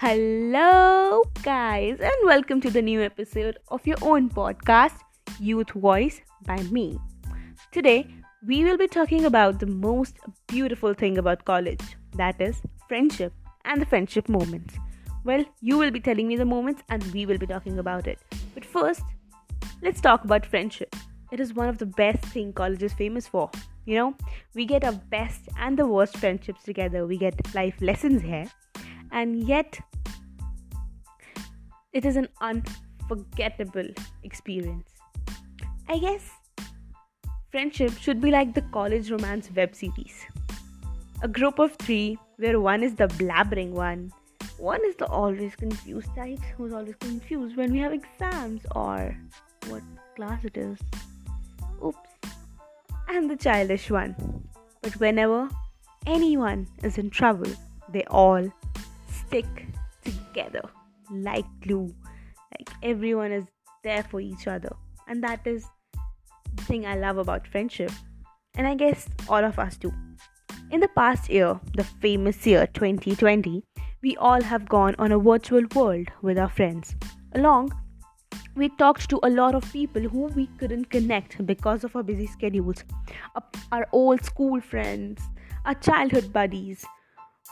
Hello, guys, and welcome to the new episode of your own podcast, Youth Voice by me. Today, we will be talking about the most beautiful thing about college that is, friendship and the friendship moments. Well, you will be telling me the moments, and we will be talking about it. But first, let's talk about friendship. It is one of the best thing college is famous for. You know, we get our best and the worst friendships together. We get life lessons here and yet it is an unforgettable experience. I guess friendship should be like the college romance web series. A group of three where one is the blabbering one, one is the always confused type who's always confused when we have exams or what class it is. Oops. And the childish one. But whenever anyone is in trouble, they all stick together like glue. Like everyone is there for each other. And that is the thing I love about friendship. And I guess all of us do. In the past year, the famous year 2020, we all have gone on a virtual world with our friends. Along, we talked to a lot of people who we couldn't connect because of our busy schedules. Our old school friends, our childhood buddies,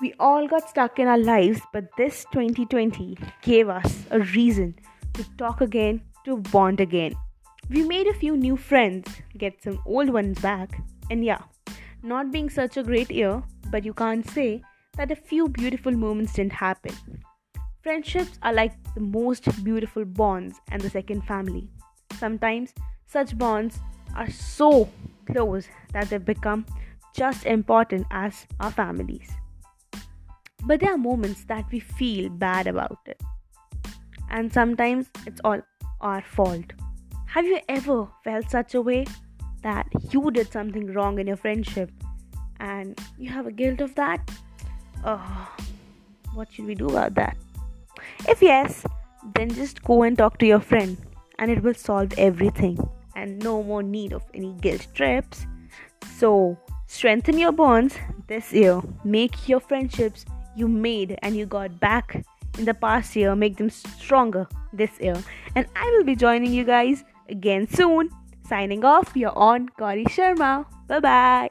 we all got stuck in our lives, but this 2020 gave us a reason to talk again, to bond again. We made a few new friends, get some old ones back, and yeah, not being such a great year, but you can't say that a few beautiful moments didn't happen. Friendships are like the most beautiful bonds and the second family. Sometimes such bonds are so close that they become just important as our families. But there are moments that we feel bad about it. And sometimes it's all our fault. Have you ever felt such a way that you did something wrong in your friendship and you have a guilt of that? Oh, what should we do about that? If yes, then just go and talk to your friend and it will solve everything and no more need of any guilt trips. So, strengthen your bonds this year. Make your friendships you made and you got back in the past year make them stronger this year. And I will be joining you guys again soon. Signing off, you're on Sharma. Bye bye.